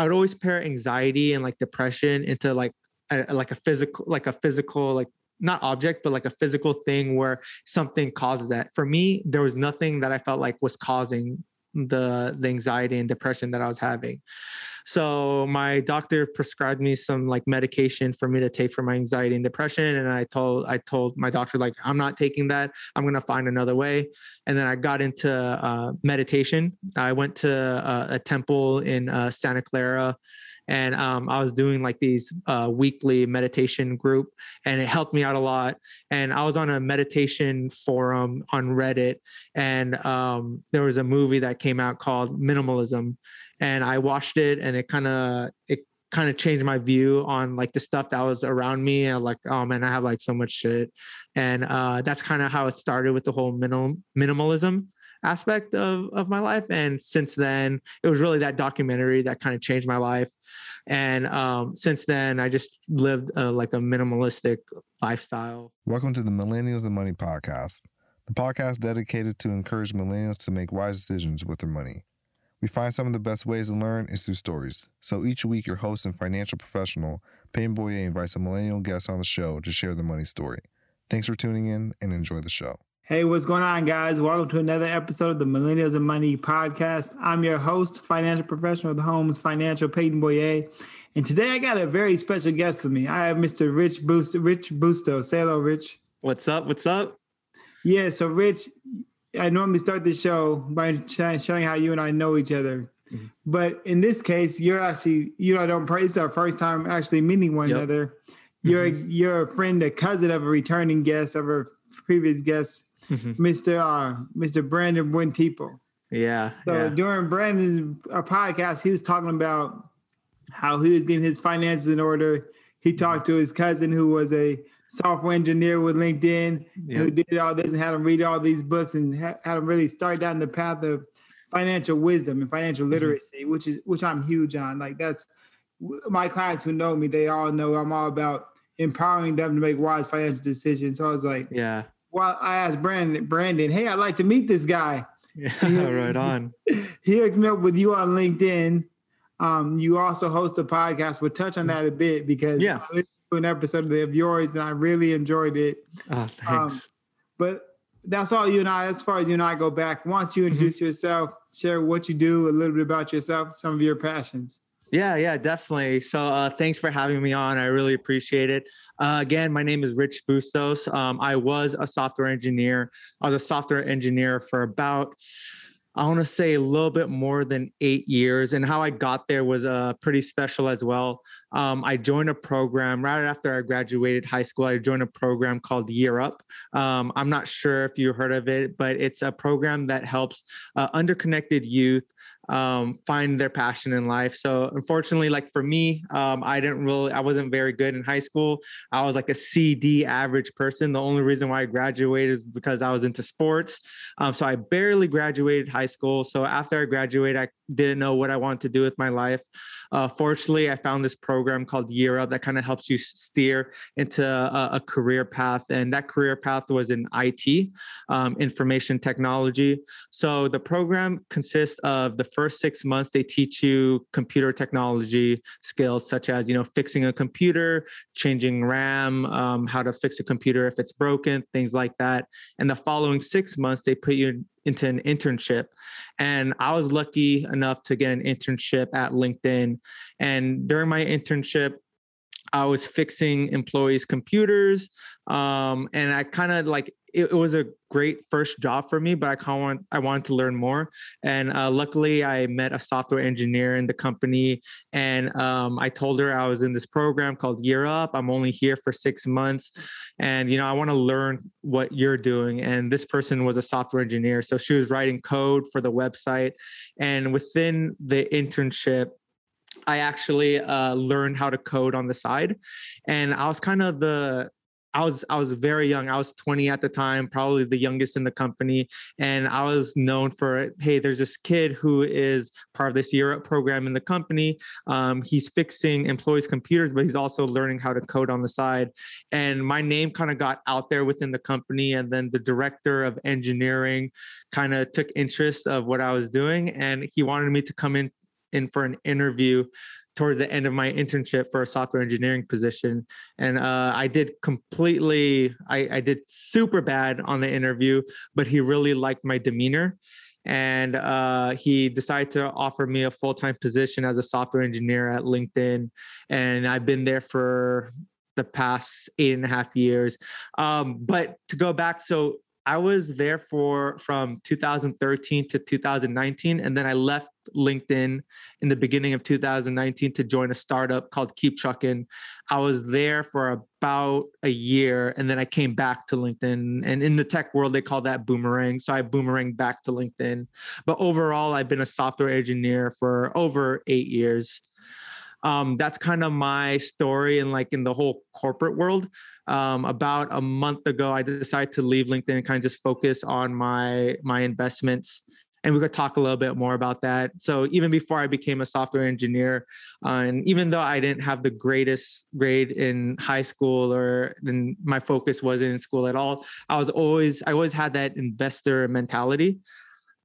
I would always pair anxiety and like depression into like a, like a physical like a physical like not object but like a physical thing where something causes that. For me there was nothing that i felt like was causing the the anxiety and depression that I was having. So my doctor prescribed me some like medication for me to take for my anxiety and depression and I told I told my doctor like I'm not taking that. I'm going to find another way. And then I got into uh, meditation. I went to uh, a temple in uh, Santa Clara and um, I was doing like these uh, weekly meditation group, and it helped me out a lot. And I was on a meditation forum on Reddit, and um, there was a movie that came out called Minimalism, and I watched it, and it kind of it kind of changed my view on like the stuff that was around me and like oh man i have like so much shit. And uh, that's kind of how it started with the whole minimal minimalism aspect of of my life and since then it was really that documentary that kind of changed my life and um, since then i just lived uh, like a minimalistic lifestyle. Welcome to the millennials and money podcast the podcast dedicated to encourage millennials to make wise decisions with their money. We find some of the best ways to learn is through stories. So each week your host and financial professional peyton boyer invites a millennial guest on the show to share the money story. Thanks for tuning in and enjoy the show Hey, what's going on, guys? Welcome to another episode of the Millennials and Money podcast. I'm your host, financial professional of the Homes Financial, Peyton Boyer. And today I got a very special guest with me. I have Mr. Rich Boost, Rich Busto. Say hello, Rich. What's up? What's up? Yeah, so Rich, I normally start the show by showing how you and I know each other. Mm-hmm. But in this case, you're actually, you know, I don't, it's our first time actually meeting one yep. another. You're, mm-hmm. you're a friend, a cousin of a returning guest, of a previous guest mm-hmm. Mr. Uh, Mr. Brandon Buentipo. Yeah. So yeah. during Brandon's uh, podcast, he was talking about how he was getting his finances in order. He mm-hmm. talked to his cousin who was a software engineer with LinkedIn, yep. who did all this and had him read all these books and had him really start down the path of financial wisdom and financial mm-hmm. literacy, mm-hmm. which is which I'm huge on. Like that's my clients who know me, they all know I'm all about empowering them to make wise financial decisions. So I was like, yeah, well, I asked Brandon, Brandon, hey, I'd like to meet this guy. Yeah, right on. he hooked me up with you on LinkedIn. Um, you also host a podcast. We'll touch on that a bit because yeah, I listened to an episode of yours and I really enjoyed it. Oh, thanks. Um, but that's all you and I, as far as you and I go back. Why don't you mm-hmm. introduce mm-hmm. yourself, share what you do, a little bit about yourself, some of your passions. Yeah, yeah, definitely. So uh, thanks for having me on. I really appreciate it. Uh, again, my name is Rich Bustos. Um, I was a software engineer. I was a software engineer for about I want to say a little bit more than eight years. And how I got there was uh, pretty special as well. Um, I joined a program right after I graduated high school. I joined a program called Year Up. Um, I'm not sure if you heard of it, but it's a program that helps uh, underconnected youth um, find their passion in life. So unfortunately, like for me, um, I didn't really, I wasn't very good in high school. I was like a CD average person. The only reason why I graduated is because I was into sports. Um, so I barely graduated high school. So after I graduated, I didn't know what I wanted to do with my life. Uh, fortunately, I found this program called Year Up that kind of helps you steer into a, a, career path. And that career path was in IT, um, information technology. So the program consists of the first six months, they teach you computer technology skills such as, you know, fixing a computer, changing RAM, um, how to fix a computer if it's broken, things like that. And the following six months, they put you into an internship. And I was lucky enough to get an internship at LinkedIn. And during my internship, I was fixing employees' computers. Um, and I kind of like it, it, was a great first job for me, but I kind of want I wanted to learn more. And uh, luckily, I met a software engineer in the company, and um, I told her I was in this program called Year Up. I'm only here for six months, and you know I want to learn what you're doing. And this person was a software engineer, so she was writing code for the website, and within the internship. I actually uh, learned how to code on the side, and I was kind of the I was I was very young. I was 20 at the time, probably the youngest in the company, and I was known for hey, there's this kid who is part of this Up program in the company. Um, he's fixing employees' computers, but he's also learning how to code on the side. And my name kind of got out there within the company, and then the director of engineering kind of took interest of what I was doing, and he wanted me to come in in for an interview towards the end of my internship for a software engineering position. And uh, i did completely I, I did super bad on the interview but he really liked my demeanor. And uh, he decided to offer me a full-time position as a software engineer at linkedin. And i've been there for the past eight and a half years. Um, but to go back so I was there for from 2013 to 2019, and then I left LinkedIn in the beginning of 2019 to join a startup called KeepTruckin. I was there for about a year, and then I came back to LinkedIn. And in the tech world, they call that boomerang. So I boomerang back to LinkedIn. But overall, I've been a software engineer for over eight years. Um, that's kind of my story and like in the whole corporate world um, about a month ago, I decided to leave LinkedIn and kind of just focus on my my investments. And we could talk a little bit more about that. So even before I became a software engineer, uh, and even though I didn't have the greatest grade in high school or then my focus wasn't in school at all, I was always I always had that investor mentality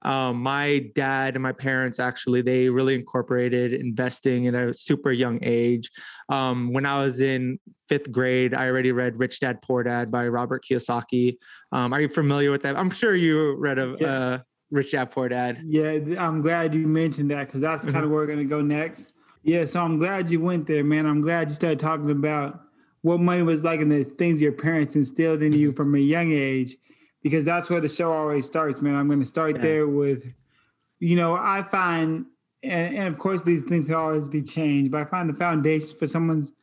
um, my dad and my parents actually they really incorporated investing at a super young age. Um, when i was in fifth grade i already read rich dad poor dad by robert kiyosaki. Um, are you familiar with that? I'm sure you read of yeah. uh, rich dad poor dad. Yeah i'm glad you mentioned that because that's kind of where we're going to go next. Yeah so i'm glad you went there man. I'm glad you started talking about what money was like and the things your parents instilled in you mm-hmm. from a young age because that's where the show always starts, man. I'm going to start yeah. there with, you know, I find, and, and, of course these things can always be changed, but I find the foundation for someone's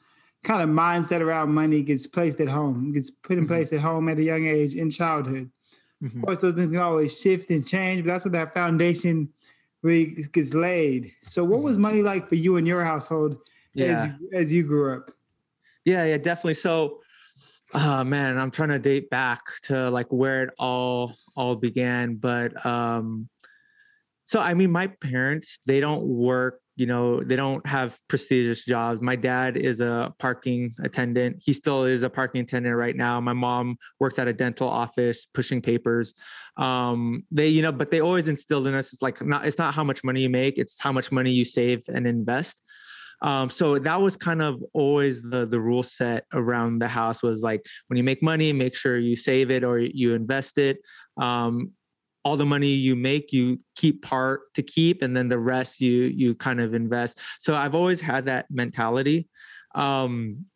kind of mindset around money gets placed at home, gets put in mm-hmm. place at home at a young age in childhood. Mm-hmm. Of course, those things can always shift and change, but that's where that foundation really gets laid. So, what was mm-hmm. money like for you and your household yeah. as, you, as you grew up? Yeah, yeah, definitely. So, oh man i'm trying to date back to like where it all all began but um so i mean my parents they don't work you know they don't have prestigious jobs. My dad is a parking attendant. He still is a parking attendant right now. My mom works at a dental office pushing papers. Um they you know but they always instilled in us it's like not it's not how much money you make it's how much money you save and invest um, so that was kind of always the the rule set around the house was like when you make money, make sure you save it or you invest it. Um, all the money you make, you keep part to keep, and then the rest you you kind of invest. So I've always had that mentality. Um,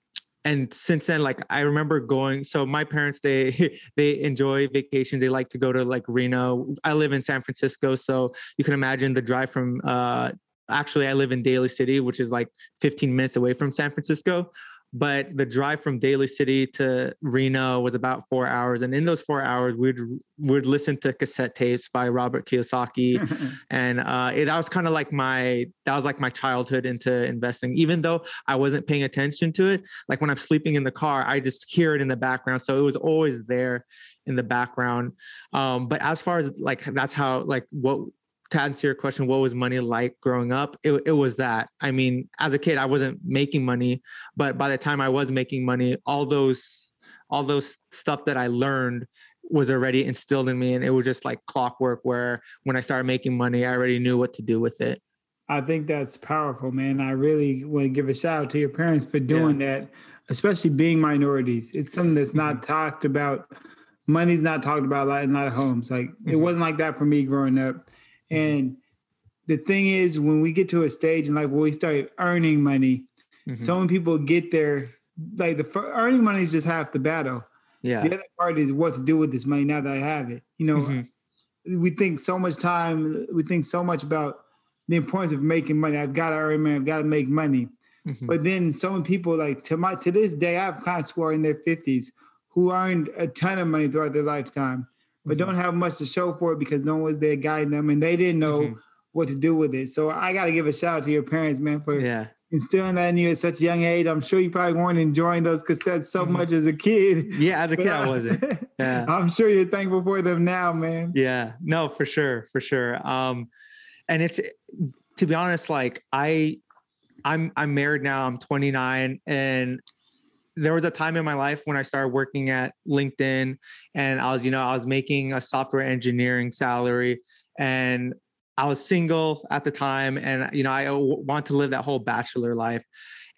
and since then like i remember going so my parents they they enjoy vacations they like to go to like reno i live in san francisco so you can imagine the drive from uh actually I live in Daly City, which is like 15 minutes away from San Francisco. But the drive from Daly City to Reno was about four hours, and in those four hours, we'd would listen to cassette tapes by Robert Kiyosaki, and uh, it, that was kind of like my that was like my childhood into investing. Even though I wasn't paying attention to it, like when I'm sleeping in the car, I just hear it in the background, so it was always there in the background. Um, but as far as like that's how like what to answer your question, what was money like growing up? It, it was that. I mean, as a kid, I wasn't making money, but by the time I was making money, all those all those stuff that I learned was already instilled in me, and it was just like clockwork. Where when I started making money, I already knew what to do with it. I think that's powerful, man. I really want to give a shout out to your parents for doing yeah. that, especially being minorities. It's something that's not mm-hmm. talked about. Money's not talked about a lot in a lot of homes. Like mm-hmm. it wasn't like that for me growing up. And the thing is, when we get to a stage in life where we start earning money, mm-hmm. so many people get there, like the earning money is just half the battle. Yeah. The other part is what to do with this money now that I have it. You know, mm-hmm. we think so much time, we think so much about the importance of making money. I've got to earn money, I've got to make money. Mm-hmm. But then so many people like to my to this day, I have clients who are in their 50s who earned a ton of money throughout their lifetime but mm-hmm. don't have much to show for it because no one was there guiding them and they didn't know mm-hmm. what to do with it. So I got to give a shout out to your parents, man, for yeah. instilling that in you at such a young age. I'm sure you probably weren't enjoying those cassettes so mm-hmm. much as a kid. Yeah, as a kid, I wasn't. Yeah. I'm sure you're thankful for them now, man. Yeah, no, for sure, for sure. Um, and it's to be honest, like I, I'm I'm married now. I'm 29, and there was a time in my life when I started working at LinkedIn and I was, you know, I was making a software engineering salary and I was single at the time, and you know I want to live that whole bachelor life.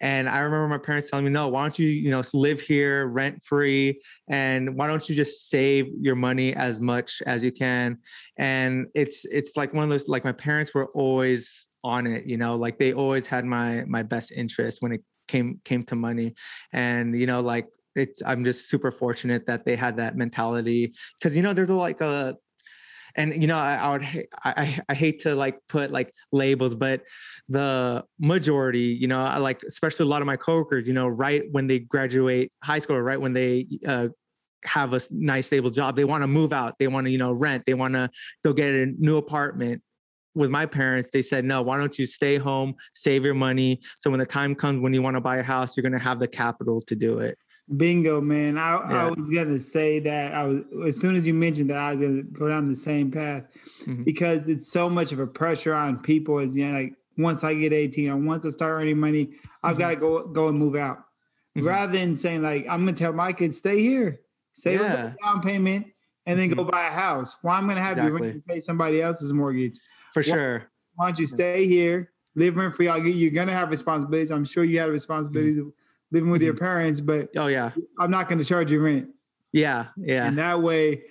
And I remember my parents telling me, "No, why don't you, you know, live here rent free, and why don't you just save your money as much as you can?" And it's it's like one of those like my parents were always on it, you know, like they always had my my best interest when it came came to money, and you know, like it's I'm just super fortunate that they had that mentality. Because you know there's a, like a and you know I, I would I, I hate to like put like labels but the majority you know I like especially a lot of my coworkers you know right when they graduate high school right when they uh, have a nice stable job they want to move out. They want to you know rent. They want to go get a new apartment with my parents they said no why don't you stay home save your money so when the time comes when you want to buy a house you're going to have the capital to do it Bingo, man. I, yeah. I was gonna say that I was as soon as you mentioned that I was gonna go down the same path mm-hmm. because it's so much of a pressure on people as you know, like once I get 18 or once I start earning money, I've mm-hmm. got to go go and move out. Mm-hmm. Rather than saying like I'm gonna tell my kids stay here, save yeah. a down payment, and then go mm-hmm. buy a house. Why well, I'm gonna have exactly. you pay somebody else's mortgage for sure. Why don't you stay here, live rent free? You're gonna have responsibilities. I'm sure you had responsibilities mm-hmm living with your mm-hmm. parents, but oh yeah, I'm not going to charge you rent. Yeah, yeah. And that way,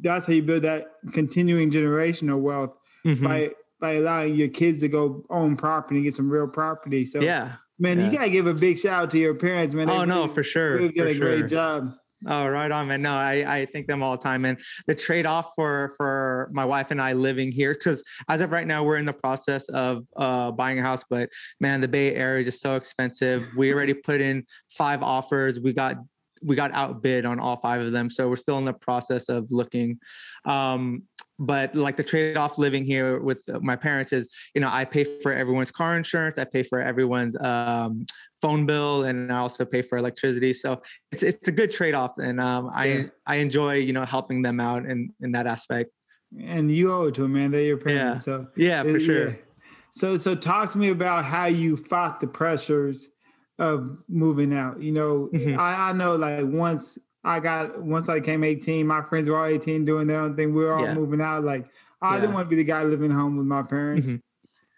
that's how you build that continuing generational wealth mm-hmm. by by allowing your kids to go own property and get some real property. So yeah, man, yeah. you gotta give a big shout out to your parents, man. They oh really, no, for sure, really did for a sure. great job. Oh, right on, man. No, I, I thank them all the time. And the trade off for for my wife and I living here, because as of right now, we're in the process of uh, buying a house. But man, the Bay Area is just so expensive. We already put in five offers. We got we got outbid on all five of them. So we're still in the process of looking. Um, but like the trade-off living here with my parents is, you know, I pay for everyone's car insurance, I pay for everyone's um, phone bill and I also pay for electricity. So it's it's a good trade off, and um, I yeah. I enjoy you know helping them out in in that aspect. And you owe it to them, man. They're your parents. Yeah. So yeah, for sure. Yeah. So so talk to me about how you fought the pressures of moving out. You know, mm-hmm. I, I know like once I got once I came 18, my friends were all 18 doing their own thing. We were all yeah. moving out. Like I didn't want to be the guy living home with my parents. Mm-hmm.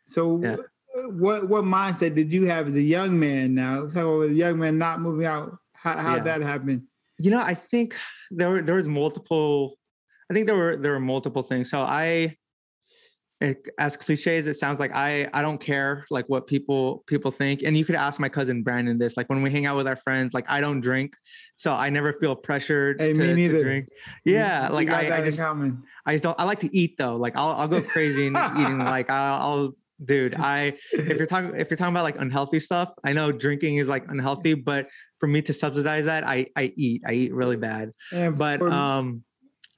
So what what mindset did you have as a young man now? So a young man not moving out, how how yeah. that happen? You know, I think there were there was multiple. I think there were there were multiple things. So I, as cliche as it sounds, like I I don't care like what people people think. And you could ask my cousin Brandon this. Like when we hang out with our friends, like I don't drink, so I never feel pressured hey, to, to, drink. Yeah, like I, I just I just don't. I like to eat though. Like I'll I'll go crazy in eating. Like I'll, I'll dude i if you're talking if you're talking about like unhealthy stuff i know drinking is like unhealthy but for me to subsidize that i i eat i eat really bad and but for, um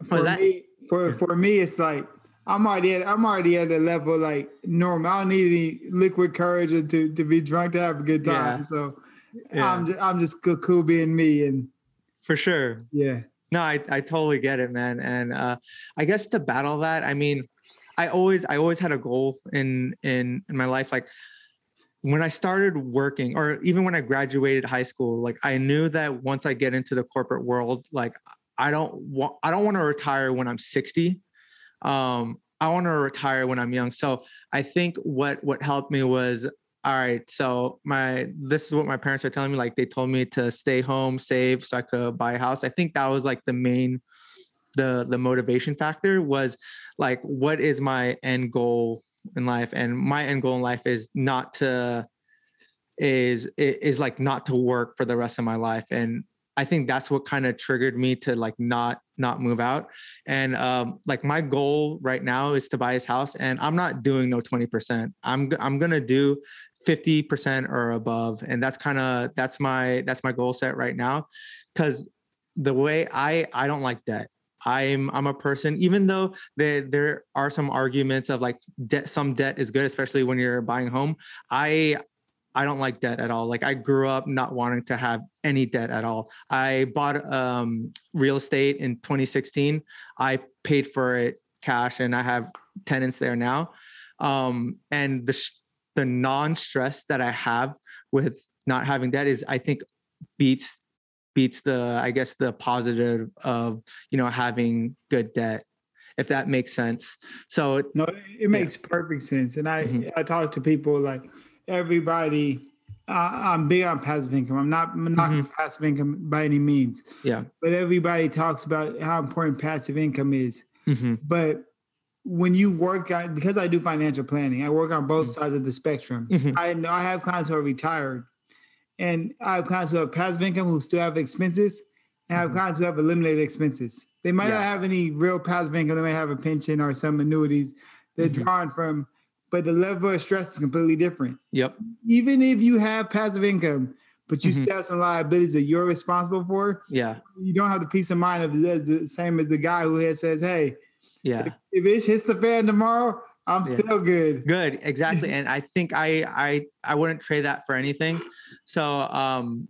for me for for me it's like i'm already at i'm already at a level like normal i don't need any liquid courage to to be drunk to have a good time yeah. so yeah. i'm just, i'm just cool being me and for sure yeah no i i totally get it man and uh i guess to battle that i mean I always I always had a goal in in in my life like when I started working or even when I graduated high school like I knew that once I get into the corporate world like I don't want I don't want to retire when I'm 60 um I want to retire when I'm young. So I think what what helped me was all right so my this is what my parents are telling me like they told me to stay home save so I could buy a house. I think that was like the main the the motivation factor was like what is my end goal in life? And my end goal in life is not to is is like not to work for the rest of my life. And i think that's what kind of triggered me to like not not move out. And um like my goal right now is to buy his house and i'm not doing no 20% i'm i'm gonna do 50% or above and that's kind of that's my that's my goal set right now. Because the way i i don't like debt. I'm I'm a person, even though there there are some arguments of like debt, some debt is good, especially when you're buying home. I I don't like debt at all. Like I grew up not wanting to have any debt at all. I bought um, real estate in 2016. I paid for it cash, and I have tenants there now. Um, and the the non stress that I have with not having debt is, I think, beats beats the i guess the positive of you know having good debt if that makes sense. So no, it makes yeah. perfect sense. And I mm-hmm. I talk to people like everybody. Uh, I'm big on passive income. I'm not I'm not mm-hmm. passive income by any means. Yeah. But everybody talks about how important passive income is. Mm-hmm. But when you work on because I do financial planning, I work on both mm-hmm. sides of the spectrum. Mm-hmm. I know I have clients who are retired, and I have clients who have passive income who still have expenses, and I have mm-hmm. clients who have eliminated expenses. They might yeah. not have any real passive income. They might have a pension or some annuities they're mm-hmm. drawing from, but the level of stress is completely different. Yep. Even if you have passive income, but you mm-hmm. still have some liabilities that you're responsible for. Yeah. You don't have the peace of mind of the, the same as the guy who had says, "Hey, yeah, if, if it hits the fan tomorrow, I'm yeah. still good." Good, exactly. and I think I I I wouldn't trade that for anything. So um,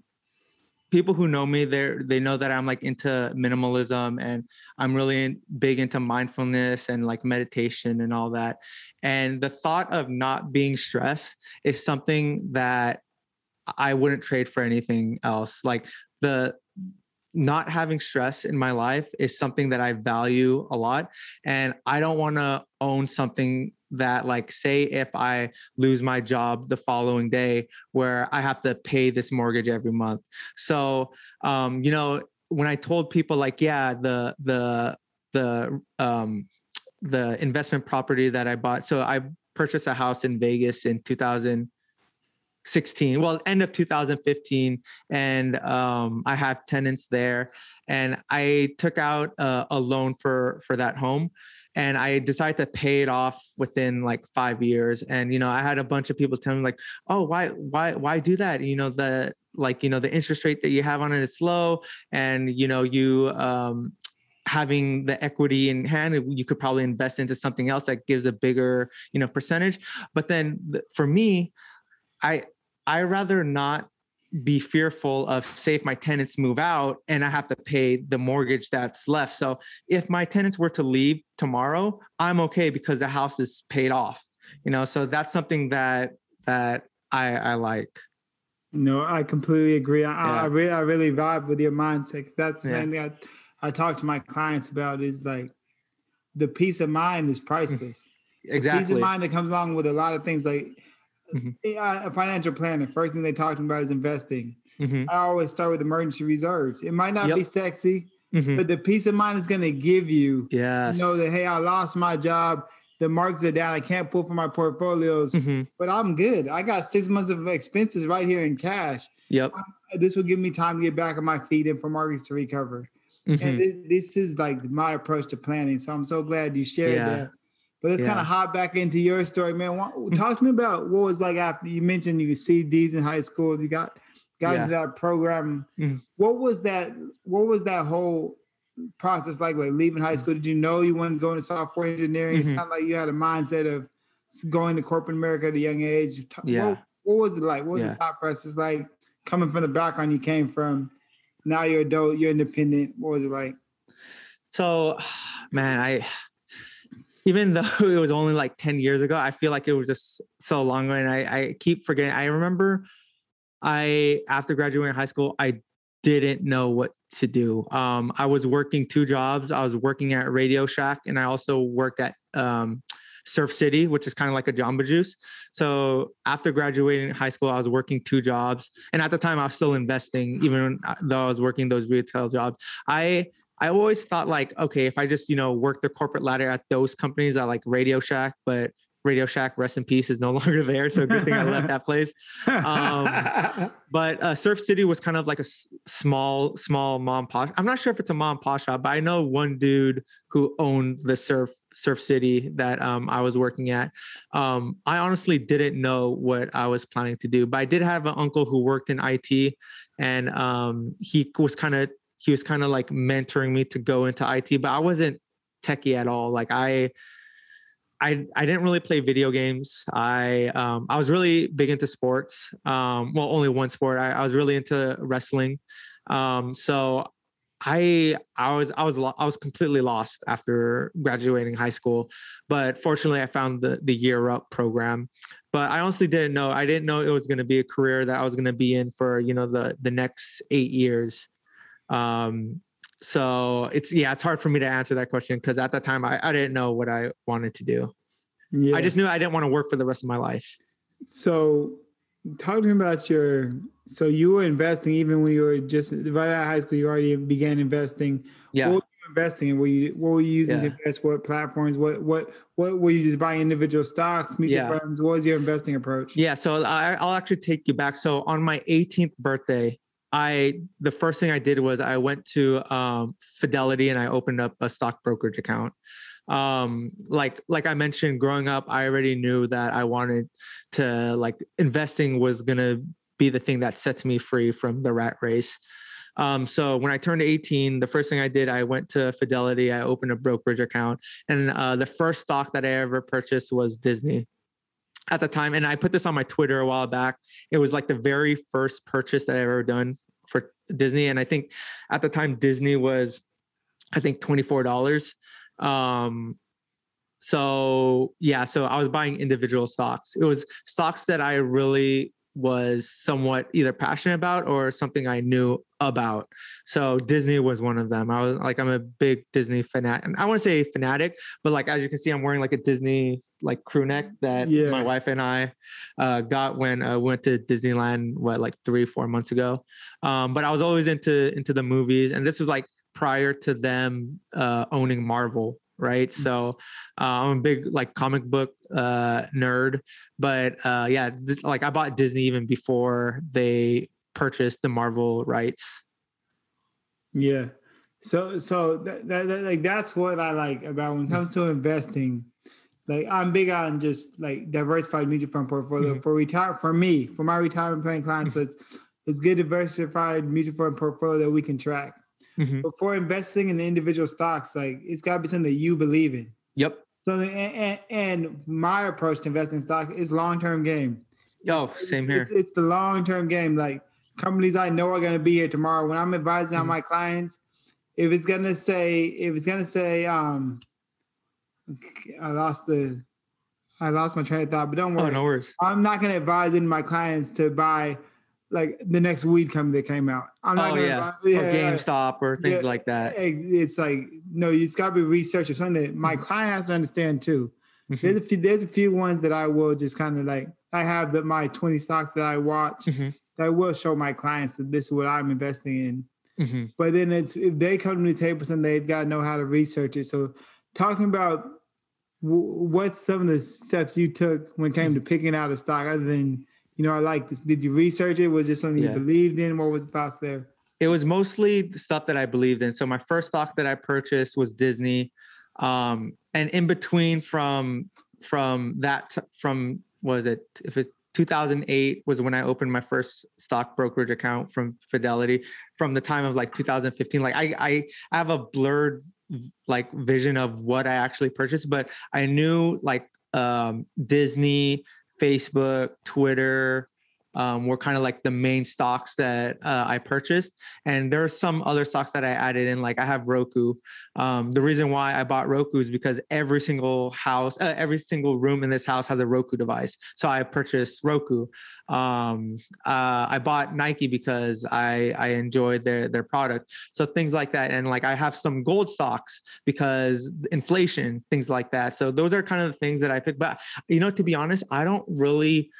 people who know me they they know that i'm like into minimalism and i'm really big into mindfulness and like meditation and all that. And the thought of not being stressed is something that i wouldn't trade for anything else. Like the not having stress in my life is something that i value a lot and i don't want to own something that like say if i lose my job the following day where i have to pay this mortgage every month. So um you know when i told people like yeah the the the um the investment property that i bought so i purchased a house in vegas in 2016 well end of 2015 and um, i have tenants there and i took out a, a loan for for that home and I decided to pay it off within like five years. And you know, I had a bunch of people tell me like, "Oh, why, why, why do that?" You know, the like, you know, the interest rate that you have on it is low, and you know, you um, having the equity in hand, you could probably invest into something else that gives a bigger, you know, percentage. But then for me, I I rather not be fearful of say if my tenants move out and I have to pay the mortgage that's left. So if my tenants were to leave tomorrow, I'm okay because the house is paid off. You know, so that's something that that I I like. No, I completely agree. I, yeah. I really I really vibe with your mindset. cause That's the yeah. thing that I, I talk to my clients about is like the peace of mind is priceless. exactly. The peace of mind that comes along with a lot of things like Mm-hmm. A financial planner, first thing they talk to about is investing. Mm-hmm. I always start with emergency reserves. It might not yep. be sexy, mm-hmm. but the peace of mind is going to give you. Yes. You know that hey, I lost my job. The markets are down. I can't pull from my portfolios, mm-hmm. but I'm good. I got six months of expenses right here in cash. Yep. This will give me time to get back on my feet and for markets to recover. Mm-hmm. And this is like my approach to planning. So I'm so glad you shared yeah. that. But let's yeah. kind of hop back into your story, man. Talk to me about what was like after you mentioned you see these in high school. You got got yeah. into that program. Mm-hmm. What was that? What was that whole process like? Like leaving high school, did you know you wanted to go into software engineering? Mm-hmm. It sounded like you had a mindset of going to corporate America at a young age. Yeah. What, what was it like? What was yeah. the thought process like? Coming from the background you came from, now you're adult, you're independent. What was it like? So, man, I even though it was only like 10 years ago, I feel like it was just so long ago. And I, I keep forgetting. I remember I, after graduating high school, I didn't know what to do. Um, I was working two jobs. I was working at Radio Shack and I also worked at um, Surf City, which is kind of like a Jamba Juice. So after graduating high school, I was working two jobs. And at the time, I was still investing, even though I was working those retail jobs. I I always thought like, okay, if I just, you know, work the corporate ladder at those companies, I like Radio Shack, but Radio Shack, rest in peace, is no longer there. So good thing I left that place. Um, but uh, Surf City was kind of like a s- small, small mom pop. I'm not sure if it's a mom pop shop, but I know one dude who owned the Surf Surf City that um, I was working at. Um, I honestly didn't know what I was planning to do, but I did have an uncle who worked in IT, and um, he was kind of he was kind of like mentoring me to go into IT, but I wasn't techie at all. Like I, I, I didn't really play video games. I, um, I was really big into sports. Um, well, only one sport. I, I was really into wrestling. Um, so I, I was, I was, I was completely lost after graduating high school, but fortunately I found the, the year up program, but I honestly didn't know, I didn't know it was going to be a career that I was going to be in for, you know, the, the next eight years. Um, so it's yeah, it's hard for me to answer that question because at that time I, I didn't know what I wanted to do. Yeah. I just knew I didn't want to work for the rest of my life. So, talk to me about your, so you were investing even when you were just right out of high school. You already began investing. Yeah. What were you investing in? Were you what were you using Yeah. to invest? What platforms? What what what were you just buying individual stocks, mutual Yeah. funds? What was your investing approach? Yeah, so I, I'll actually take you back. So on my 18th birthday, I the first thing I did was I went to um, Fidelity and I opened up a stock brokerage account. Um, like like I mentioned, growing up, I already knew that I wanted to like investing was gonna be the thing that sets me free from the rat race. Um, so when I turned 18, the first thing I did, I went to Fidelity. I opened a brokerage account, and uh, the first stock that I ever purchased was Disney at the time and i put this on my twitter a while back. It was like the very first purchase that i ever done for disney and i think at the time disney was i think $24 um so yeah so i was buying individual stocks. It was stocks that i really was somewhat either passionate about or something i knew about. So disney was one of them. I was like i'm a big disney fanatic i want to say fanatic but like as you can see i'm wearing like a disney like crew neck that Yeah. my wife and i uh, got when I went to disneyland what like three four months ago. Um, but i was always into into the movies and this was like prior to them uh, owning marvel right so uh, i'm a big like comic book uh, nerd but uh, yeah this, like i bought disney even before they purchased the marvel rights Yeah. So so that, that, that- like that's what I like about when it comes to investing. Like I'm big on just like diversified mutual fund portfolio Mhm. for retire for me for my retirement plan clients. It's it's good diversified mutual fund portfolio that we can track. Mhm. But for investing in individual stocks, like it's got to be something that you believe in. yep So and, and, and my approach to investing in stock is long term game. oh It's- same here It's, it's the long term game. Like companies I know are going to be here tomorrow. When I'm advising on Mhm. my clients, if it's going to say, if it's going to say, um, I lost the, I lost my train of thought. But don't worry. oh worry, no worries I'm not going to advise any of my clients to buy like the next weed company that came out. I'm not oh going yeah, to or gamestop or things Yeah. like that It's like no, it's got to be research or something that Mm-hmm. my client has to understand too. Mhm. There's a few. There's a few ones that I will just kind of like. I have the my 20 stocks that I watch Mhm. that I will show my clients that this is what I'm investing in. Mhm. But then it's if they come to the table, something they've got to know how to research it. So talking about w- what's some of the steps you took when it came Mm-hmm. to picking out a stock, other than you know, I like this. Did you research it? Was it something Yeah. you believed in? What was the thoughts there? it was mostly the stuff that I believed in. So my first stock that I purchased was Disney, um, and in between from from that from was it if it 2008 was when I opened my first stock brokerage account from Fidelity. From the time of like 2015, like I I, I have a blurred like vision of what I actually purchased, but I knew like um, Disney, Facebook, Twitter, um, were kind of like the main stocks that uh, I purchased. And there are some other stocks that I added in, like I have Roku. Um, the reason why I bought Roku is because every single house, uh, every single room in this house has a Roku device. So I purchased Roku. Um, uh, I bought Nike because I I enjoyed their their product. So things like that, and like I have some gold stocks because inflation, things like that. So those are kind of the things that I picked. But you know, to be honest, I don't really.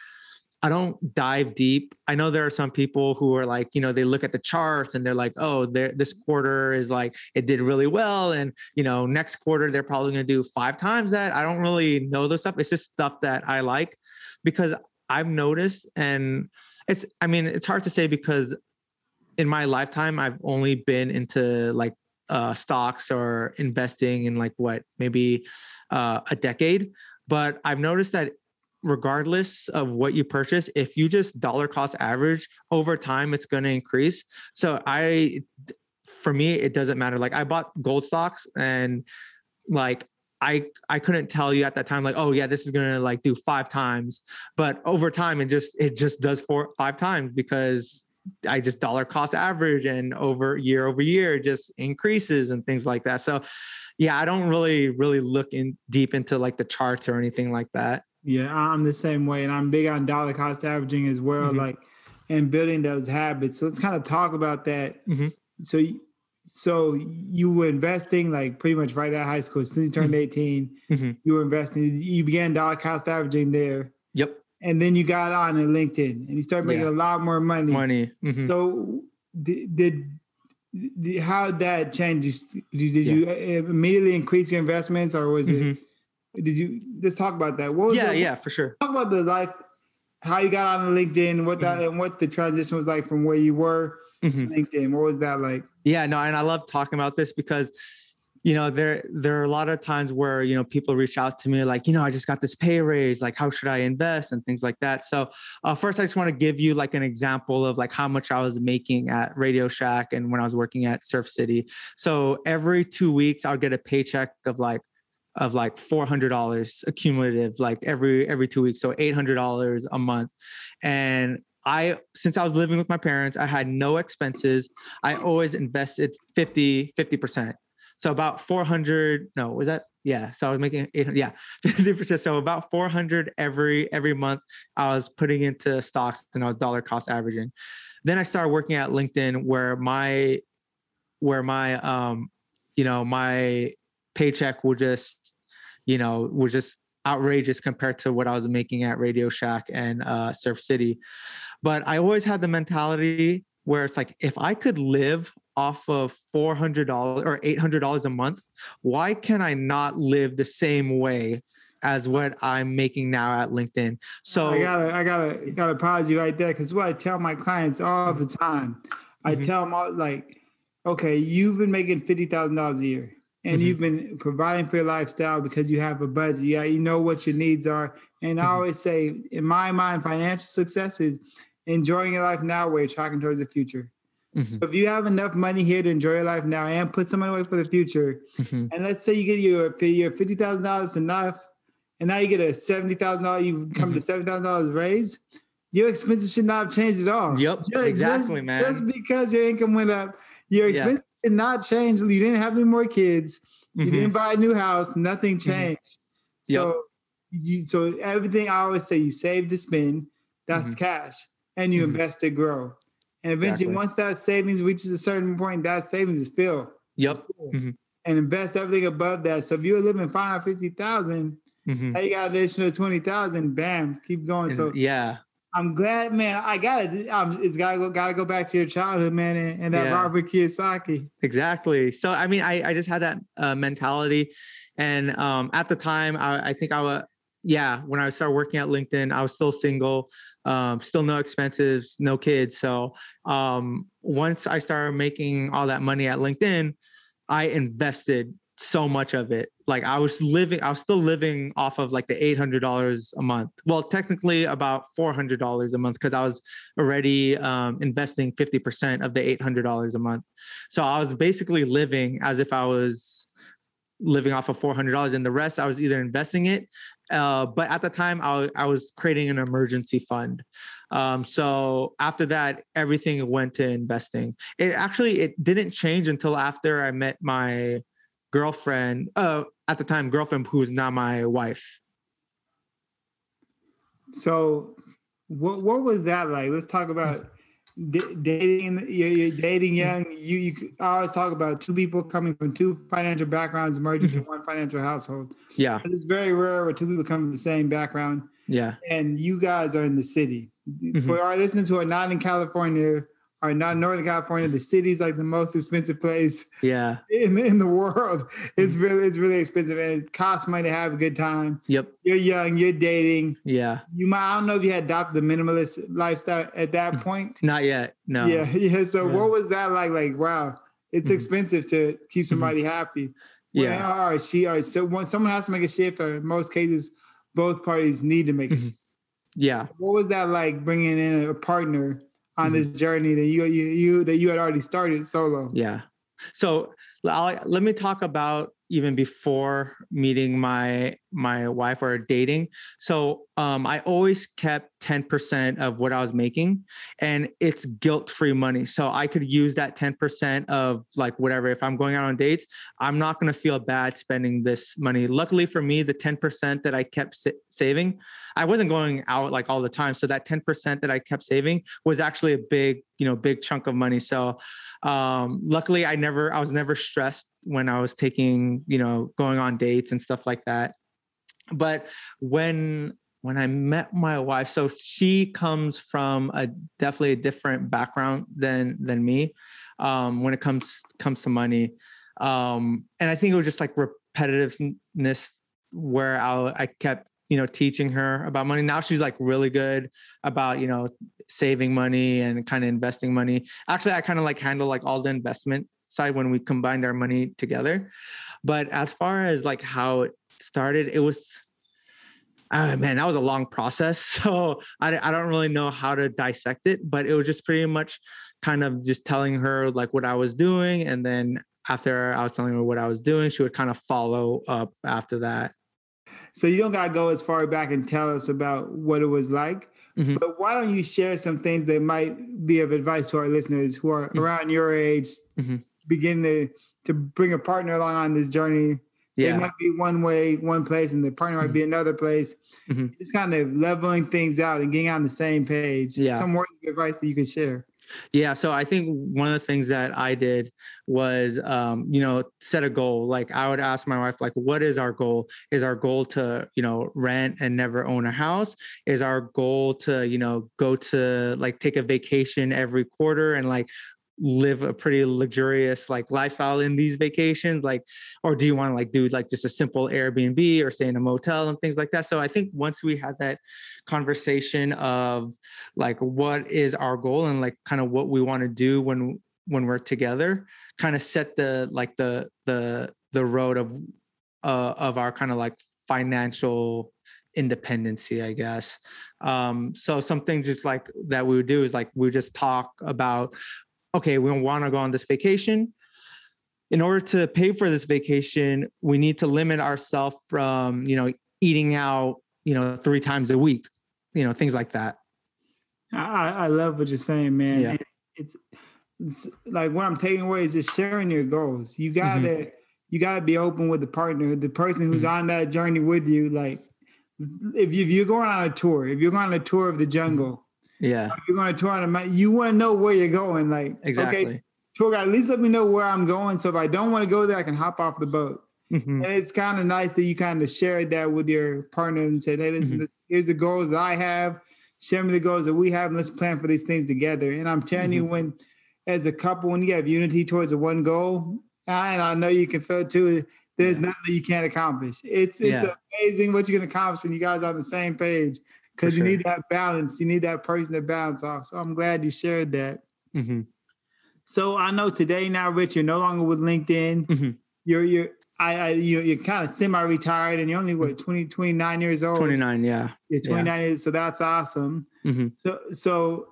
I don't dive deep. I know there are some people who are like, you know, they look at the charts and they're like, oh, this quarter is like it did really well, and you know, next quarter they're probably going to do five times that. I don't really know this stuff. It's just stuff that I like because I've noticed, and it's. I mean, it's hard to say because in my lifetime I've only been into like uh, stocks or investing in like what maybe uh, a decade, but I've noticed that regardless of what you purchase if you just dollar cost average over time it's going to increase so i for me it doesn't matter like i bought gold stocks and like i i couldn't tell you at that time like oh yeah this is going to like do five times but over time it just it just does four five times because I just dollar cost average and over year over year just increases and things like that. So yeah, I don't really really look in deep into like the charts or anything like that. Yeah, I'm the same way, and I'm big on dollar cost averaging as well, Mhm. like and building those habits. So let's kind of talk about that. Mhm. So, so you were investing like pretty much right out of high school. As soon as you turned 18, Mhm. you were investing. You began dollar cost averaging there. Yep. And then you got on in LinkedIn and you started making Yeah. a lot more money. Money. Mhm. So did, did, how that change? Did, you uh, immediately increase your investments or was it, did you, let's talk about that. What was Yeah, it- yeah, for sure. Talk about the life, how you got on LinkedIn, what that, and what the transition was like from where you were Mhm. to LinkedIn. What was that like? Yeah, no, and I love talking about this because you know there there are a lot of times where you know people reach out to me like you know I just got this pay raise like how should I invest and things like that. So uh, first I just want to give you like an example of like how much I was making at Radio Shack and when I was working at Surf City. So every two weeks I'll get a paycheck of like of like four hundred dollars accumulative like every every two weeks so eight hundred dollars a month and I since I was living with my parents I had no expenses I always invested 50 50%. So about 400 no, was that yeah, so I was making 800 yeah, 50%. So about 400 every every month I was putting into stocks and I was dollar cost averaging. Then I started working at LinkedIn where my where my um you know, my paycheck will just you know, was just outrageous compared to what I was making at Radio Shack and uh, Surf City. But I always had the mentality where it's like, if I could live off of $400 or $800 a month, why can I not live the same way as what I'm making now at LinkedIn? So, I gotta, I gotta, gotta pause you right there because what I tell my clients all the time, I Mhm. tell them all like, okay, you've been making fifty thousand dollars a year, and Mhm. you've been providing for your lifestyle because you have a budget. Yeah, you know what your needs are, and I Mhm. always say, in my mind, financial success is enjoying your life now, where you're tracking towards the future. Mhm, So if you have enough money here to enjoy your life now and put some money away for the future, mhm, and let's say you get your your fifty thousand dollars enough, and now you get a seventy thousand dollars, you come to seventy thousand dollars raise. Your expenses should not have changed at all. Yep, exactly, man. Just because your income went up, your expenses did not change. You didn't have any more kids. You mhm. didn't buy a new house. Nothing changed. Yep. So you so everything I always say you save to spend, that's cash, and you Mhm. invest to grow. And eventually, Exactly. once that savings reaches a certain point, that savings is filled Yep. Mhm. and invest everything above that. So if you're living five hundred fifty thousand, mhm. now you got an additional twenty thousand. Bam, keep going. So yeah, I'm glad, man. I got it. Um, it's gotta go. Gotta go back to your childhood, man, and, and that Yeah. Robert Kiyosaki. exactly. So, I mean, I, I just had that uh, mentality. And um, at the time, I, I think I was, yeah, when I started working at LinkedIn, I was still single, um, still no expenses, no kids. So um, once I started making all that money at LinkedIn, I invested so much of it. Like I was living, I was still living off of like the eight hundred dollars a month. Well, technically about four hundred dollars a month because I was already um, investing fifty percent of the eight hundred dollars a month. So I was basically living as if I was living off of four hundred dollars, and the rest I was either investing it. Uh, but at the time, I, I was creating an emergency fund. Um, so after that, everything went to investing. It actually it didn't change until after I met my girlfriend. Uh, at the time, girlfriend who's now my wife. So, what what was that like? Let's talk about d- dating. You're, you're dating young. You you I always talk about two people coming from two financial backgrounds merging into one financial household. Yeah, It's very rare where two people come from the same background. yeah, and you guys are in the city. Mhm. For our listeners who are not in California, are not Northern California, the city's like the most expensive place yeah. in, in the world. It's really it's really expensive and it costs money to have a good time. Yep. You're young, you're dating. Yeah. You might I don't know if you had adopted the minimalist lifestyle at that Mhm. point. Not yet. No. Yeah, yeah. So Yeah. what was that like? Like, wow, it's Mhm. expensive to keep somebody happy. Yeah. Well, all right, she right, so when someone has to make a shift, or in most cases, both parties need to make a shift. Yeah. what was that like bringing in a partner on Mhm. this journey that you you you that you had already started solo? Yeah. So I'll, let me talk about even before meeting my my wife or dating. So um, I always kept 10% of what I was making and it's guilt-free money. So I could use that 10% of like whatever. If I'm going out on dates, I'm not going to feel bad spending this money. Luckily for me, the 10% that I kept sa- saving, I wasn't going out like all the time. So that 10% that I kept saving was actually a big, you know, big chunk of money. So um, luckily I never, I was never stressed when I was taking, you know, going on dates and stuff like that. But when when I met my wife, so she comes from a definitely a different background than than me um, when it comes comes to money, um, and I think it was just like repetitiveness where I I kept you know teaching her about money. Now she's like really good about you know saving money and kind of investing money. Actually, I kind of like handle like all the investment side when we combined our money together. But as far as like how it started, it was oh man, that was a long process. So I, I don't really know how to dissect it, but it was just pretty much kind of just telling her like what I was doing. And then after I was telling her what I was doing, she would kind of follow up after that. So you don't gotta go as far back and tell us about what it was like. Mm-hmm. But why don't you share some things that might be of advice to our listeners who are mm-hmm. around your age, mm-hmm. Beginning to to bring a partner along on this journey yeah. It might be one way, one place, and the partner mm-hmm. might be another place. Mm-hmm. Just kind of leveling things out and getting on the same page. Yeah. Some words of advice that you could share. Yeah. So I think one of the things that I did was, um, you know, set a goal. Like I would ask my wife, like, what is our goal? Is our goal to, you know, rent and never own a house? Is our goal to, you know, go to like take a vacation every quarter and like live a pretty luxurious like lifestyle in these vacations like or do you want to like do like just a simple airbnb or stay in a motel and things like that? So i think once we had that conversation of like what is our goal and like kind of what we want to do when when we're together kind of set the like the the the road of uh of our kind of like financial independency i guess. Um so something just like that we would do is like we just talk about okay, we want to go on this vacation. In order to pay for this vacation, we need to limit ourselves from, you know, eating out, you know, three times a week, you know, things like that. I, I love what you're saying, man. Yeah. It's, it's like what I'm taking away is just sharing your goals. You gotta mm-hmm. you gotta be open with the partner, the person who's mm-hmm. on that journey with you. Like if, you, if you're going on a tour, if you're going on a tour of the jungle, yeah. You're going to tour on a you want to know where you're going. Like, exactly. okay, tour guide, at least let me know where I'm going. So if I don't want to go there, I can hop off the boat. Mm-hmm. And it's kind of nice that you kind of shared that with your partner and said, hey, listen, mm-hmm. here's the goals that I have. Share me the goals that we have, and let's plan for these things together. And I'm telling mm-hmm. you, when as a couple, when you have unity towards a one goal, and I know you can feel too, there's yeah. nothing that you can't accomplish. It's it's yeah. amazing what you can accomplish when you guys are on the same page because you need that balance. You need that person to balance off. So I'm glad you shared that. Mm-hmm. So I know today now, Rich, you're no longer with LinkedIn. Mm-hmm. You're you're I, I you you're kind of semi-retired and you're only what 20, 29 years old. 29, yeah. You're 29 yeah. years, so that's awesome. Mm-hmm. So so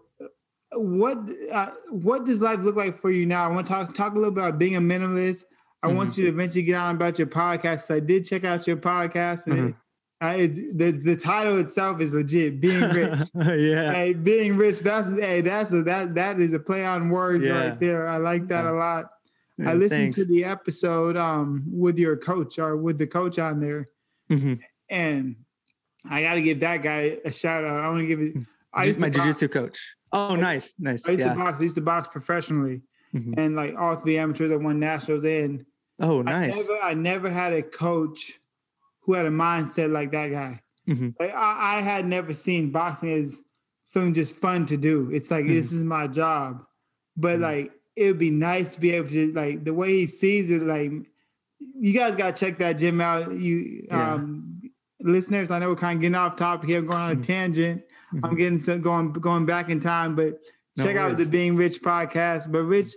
what uh, what does life look like for you now? I want to talk talk a little about being a minimalist. I want mm-hmm. you to eventually get on about your podcast. I did check out your podcast and mm-hmm. Uh, it's the the title itself is legit. Being rich, yeah. Hey, being rich. That's hey, that's a that that is a play on words yeah. right there. I like that a lot. Yeah, I listened thanks. to the episode um with your coach or with the coach on there, mm-hmm. and I got to give that guy a shout out. I want to give it. I used my jiu-jitsu coach. Oh, nice, nice. I used yeah. to box. I used to box professionally, mm-hmm. and like all three amateurs, I won nationals. in. oh, nice. I never, I never had a coach who had a mindset like that guy. Mm-hmm. Like, I, I, had never seen boxing as something just fun to do. It's like mm-hmm. this is my job, but mm-hmm. like it would be nice to be able to like the way he sees it. Like you guys got to check that gym out. You yeah. um, listeners, I know we're kind of getting off topic here, going on a mm-hmm. tangent. I'm mm-hmm. getting some going going back in time, but no check worries. out the Being Rich podcast. But Rich,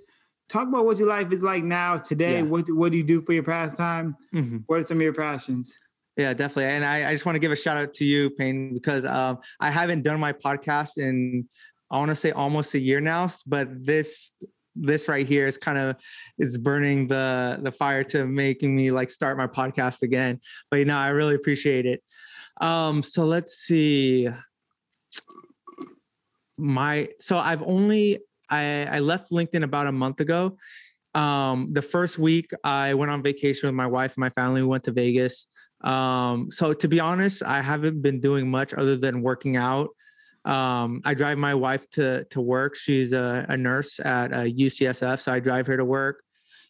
talk about what your life is like now today. Yeah. What what do you do for your pastime? Mm-hmm. What are some of your passions? Yeah, definitely. And I, I just want to give a shout out to you, Peyton, because um, I haven't done my podcast in, I want to say almost a year now, but this this right here is kind of is burning the the fire to making me like start my podcast again. But you know, I really appreciate it. Um, so let's see. My so I've only I I left LinkedIn about a month ago. Um, the first week I went on vacation with my wife and my family. We went to Vegas. Um, so to be honest, I haven't been doing much other than working out. Um, I drive my wife to to work. She's a, a nurse at a UCSF, so I drive her to work.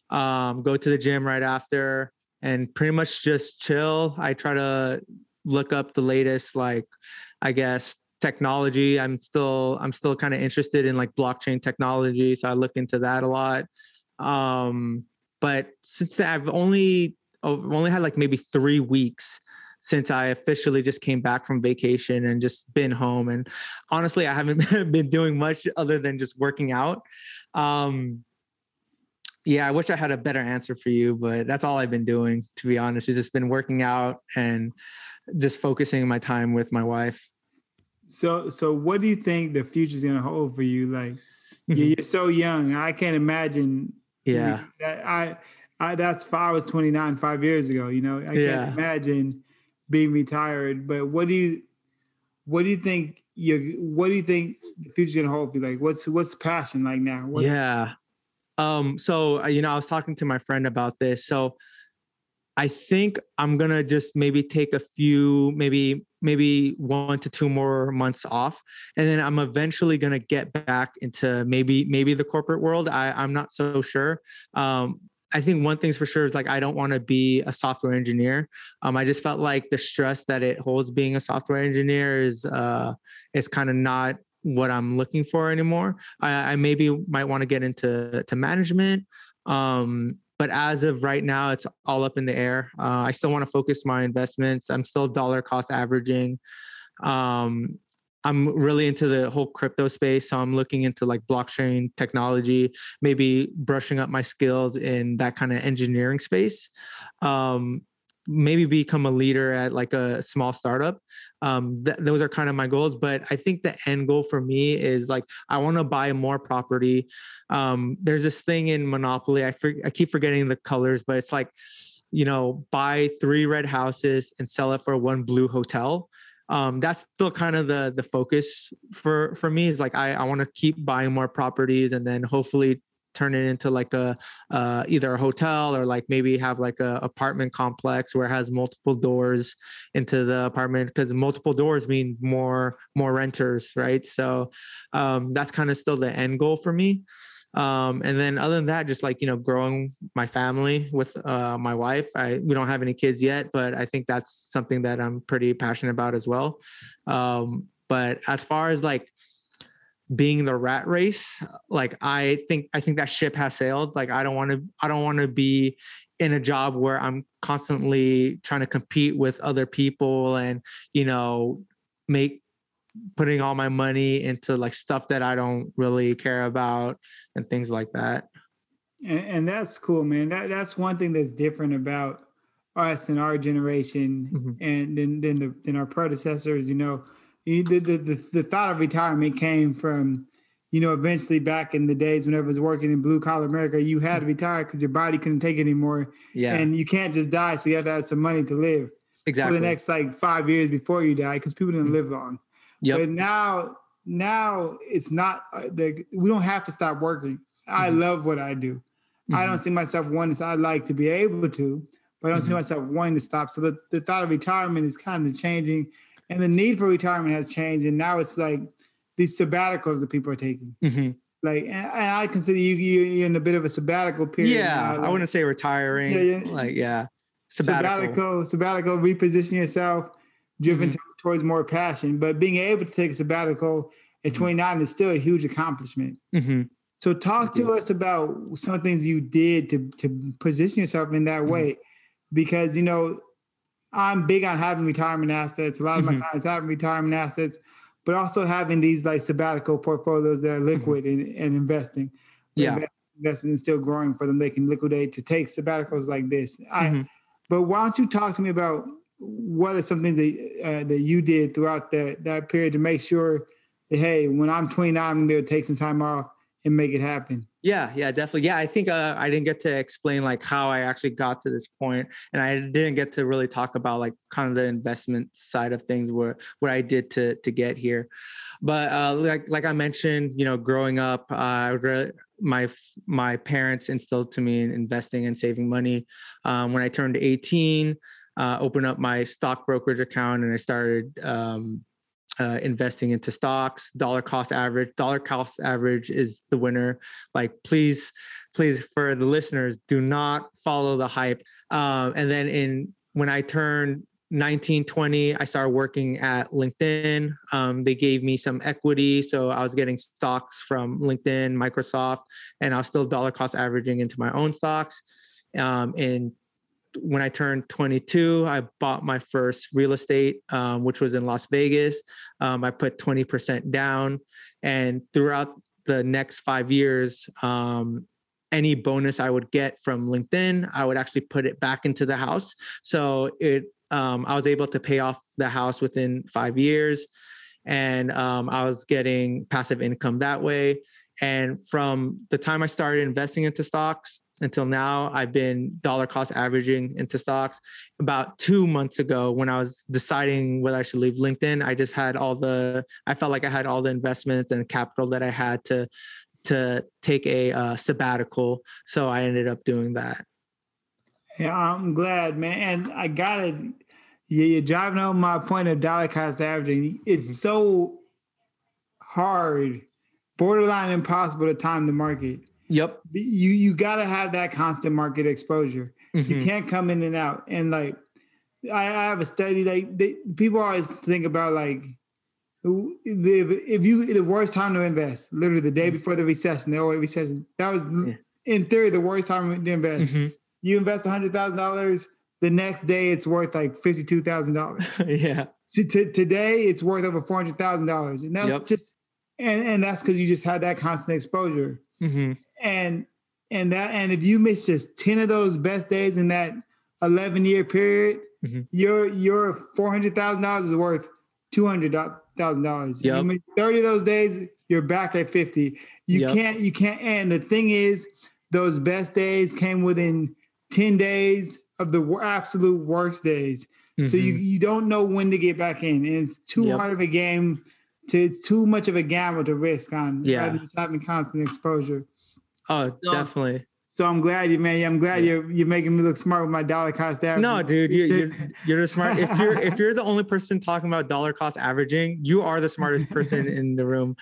Um, go to the gym right after, and pretty much just chill. I try to look up the latest, like I guess technology. I'm still I'm still kind of interested in like blockchain technology, so I look into that a lot. Um, but since I've only I've only had like maybe three weeks since I officially just came back from vacation and just been home. And honestly, I haven't been doing much other than just working out. Um, yeah, I wish I had a better answer for you, but that's all I've been doing, to be honest. It's just been working out and just focusing my time with my wife. So, so what do you think the future is going to hold for you? Like, mm-hmm. you're so young. I can't imagine. Yeah. That I, I, that's five, I was 29 five years ago. You know, I yeah. can't imagine being retired. But what do you what do you think you what do you think the future's gonna hold for you? Like what's what's the passion like now? What's, yeah. Um, so uh, you know, I was talking to my friend about this. So I think I'm gonna just maybe take a few, maybe maybe one to two more months off, and then I'm eventually gonna get back into maybe maybe the corporate world. I I'm not so sure. Um, I think one thing's for sure is like I don't want to be a software engineer. Um, I just felt like the stress that it holds being a software engineer is uh, is kind of not what I'm looking for anymore. I, I maybe might want to get into to management, um, but as of right now, it's all up in the air. Uh, I still want to focus my investments. I'm still dollar cost averaging. Um, I'm really into the whole crypto space. So I'm looking into like blockchain technology, maybe brushing up my skills in that kind of engineering space. Um, maybe become a leader at like a small startup. Um, th- those are kind of my goals. But I think the end goal for me is like I want to buy more property. Um, there's this thing in Monopoly. I for- I keep forgetting the colors, but it's like you know buy three red houses and sell it for one blue hotel um, that's still kind of the the focus for for me is like I, I want to keep buying more properties and then hopefully turn it into like a uh, either a hotel or like maybe have like a apartment complex where it has multiple doors into the apartment because multiple doors mean more more renters right? So um, that's kind of still the end goal for me um, and then other than that just like you know growing my family with uh, my wife. I we don't have any kids yet but i think that's something that i'm pretty passionate about as well. Um, but as far as like being the rat race like i think i think that ship has sailed. Like i don't want to i don't want to be in a job where i'm constantly trying to compete with other people and you know make putting all my money into like stuff that I don't really care about and things like that. And, and that's cool, man. That that's one thing that's different about us and our generation mm-hmm. and then then the than our predecessors, you know. The, the, the, the thought of retirement came from, you know, eventually back in the days whenever I was working in blue collar America, you had to mm-hmm. retire because your body couldn't take it anymore. Yeah. And you can't just die. So you have to have some money to live. Exactly. For the next like five years before you die, because people didn't mm-hmm. live long. Yep. But now, now it's not uh, the we don't have to stop working. Mm-hmm. I love what I do. Mm-hmm. I don't mm-hmm. see myself wanting. To, I like to be able to, but I don't mm-hmm. see myself wanting to stop. So the, the thought of retirement is kind of changing, and the need for retirement has changed. And now it's like these sabbaticals that people are taking. Mm-hmm. Like, and, and, I consider you you're in a bit of a sabbatical period. Yeah, like, I wouldn't say retiring. Yeah, yeah. Like, yeah, sabbatical, sabbatical, sabbatical reposition yourself, driven mm-hmm. To towards more passion. But being able to take a sabbatical at mm-hmm. 29 is still a huge accomplishment. Mm-hmm. So talk to us about some of the things you did to to position yourself in that mm-hmm. way, because you know I'm big on having retirement assets. A lot of mm-hmm. my clients having retirement assets, but also having these like sabbatical portfolios that are mm-hmm. liquid and, and investing. Yeah, investment is still growing for them. They can liquidate to take sabbaticals like this. I, mm-hmm. but why don't you talk to me about what are some things that uh, that you did throughout that that period to make sure that hey, when I'm 29, I'm gonna be able to take some time off and make it happen. Yeah, yeah, definitely. Yeah, I think uh, I didn't get to explain like how I actually got to this point, and I didn't get to really talk about like kind of the investment side of things, where what I did to to get here. But uh, like like I mentioned, you know, growing up, uh, my my parents instilled to me in investing and saving money. Um, when I turned 18, uh, opened up my stock brokerage account, and I started. Um, uh, investing into stocks. Dollar cost average dollar cost average is the winner. Like please please for the listeners do not follow the hype. Um, and then in when i turned 19 20 i started working at linkedin. Um, they gave me some equity so i was getting stocks from linkedin microsoft and i was still dollar cost averaging into my own stocks um, in when I turned 22, I bought my first real estate, um, which was in Las Vegas. Um, I put 20% down. And throughout the next five years, um, any bonus I would get from LinkedIn, I would actually put it back into the house. So it, um, I was able to pay off the house within five years. And um, I was getting passive income that way. And from the time I started investing into stocks until now, I've been dollar cost averaging into stocks. About two months ago, when I was deciding whether I should leave LinkedIn, I just had all the, I felt like I had all the investments and capital that I had to to take a uh, sabbatical. So I ended up doing that. Yeah, I'm glad, man. And I got it. You're driving home my point of dollar cost averaging. It's mm-hmm. so hard, borderline impossible to time the market. Yep. You you got to have that constant market exposure. Mm-hmm. You can't come in and out. And like, I, I have a study. Like they, people always think about like, if you the worst time to invest, literally the day mm-hmm. before the recession, the 08 recession. That was yeah. in theory the worst time to invest. Mm-hmm. You invest hundred thousand dollars. The next day, it's worth like fifty-two thousand dollars. yeah. So t- today, it's worth over four hundred thousand dollars, and that's yep. just and and that's because you just had that constant exposure. Mm-hmm. And and that and if you miss just 10 of those best days in that 11 year period, mm-hmm. your your four hundred thousand dollars is worth two hundred thousand dollars. Yep. You miss 30 of those days, you're back at 50. You yep. can't you can't and the thing is those best days came within 10 days of the absolute worst days. Mm-hmm. So you, mm-hmm. you don't know when to get back in. And it's too yep. hard of a game to it's too much of a gamble to risk on yeah. rather just having constant exposure. Oh, so, definitely. So I'm glad you, man. I'm glad yeah. you're you're making me look smart with my dollar cost averaging. No, dude, you, you're you're the smart. If you're if you're the only person talking about dollar cost averaging, you are the smartest person in the room.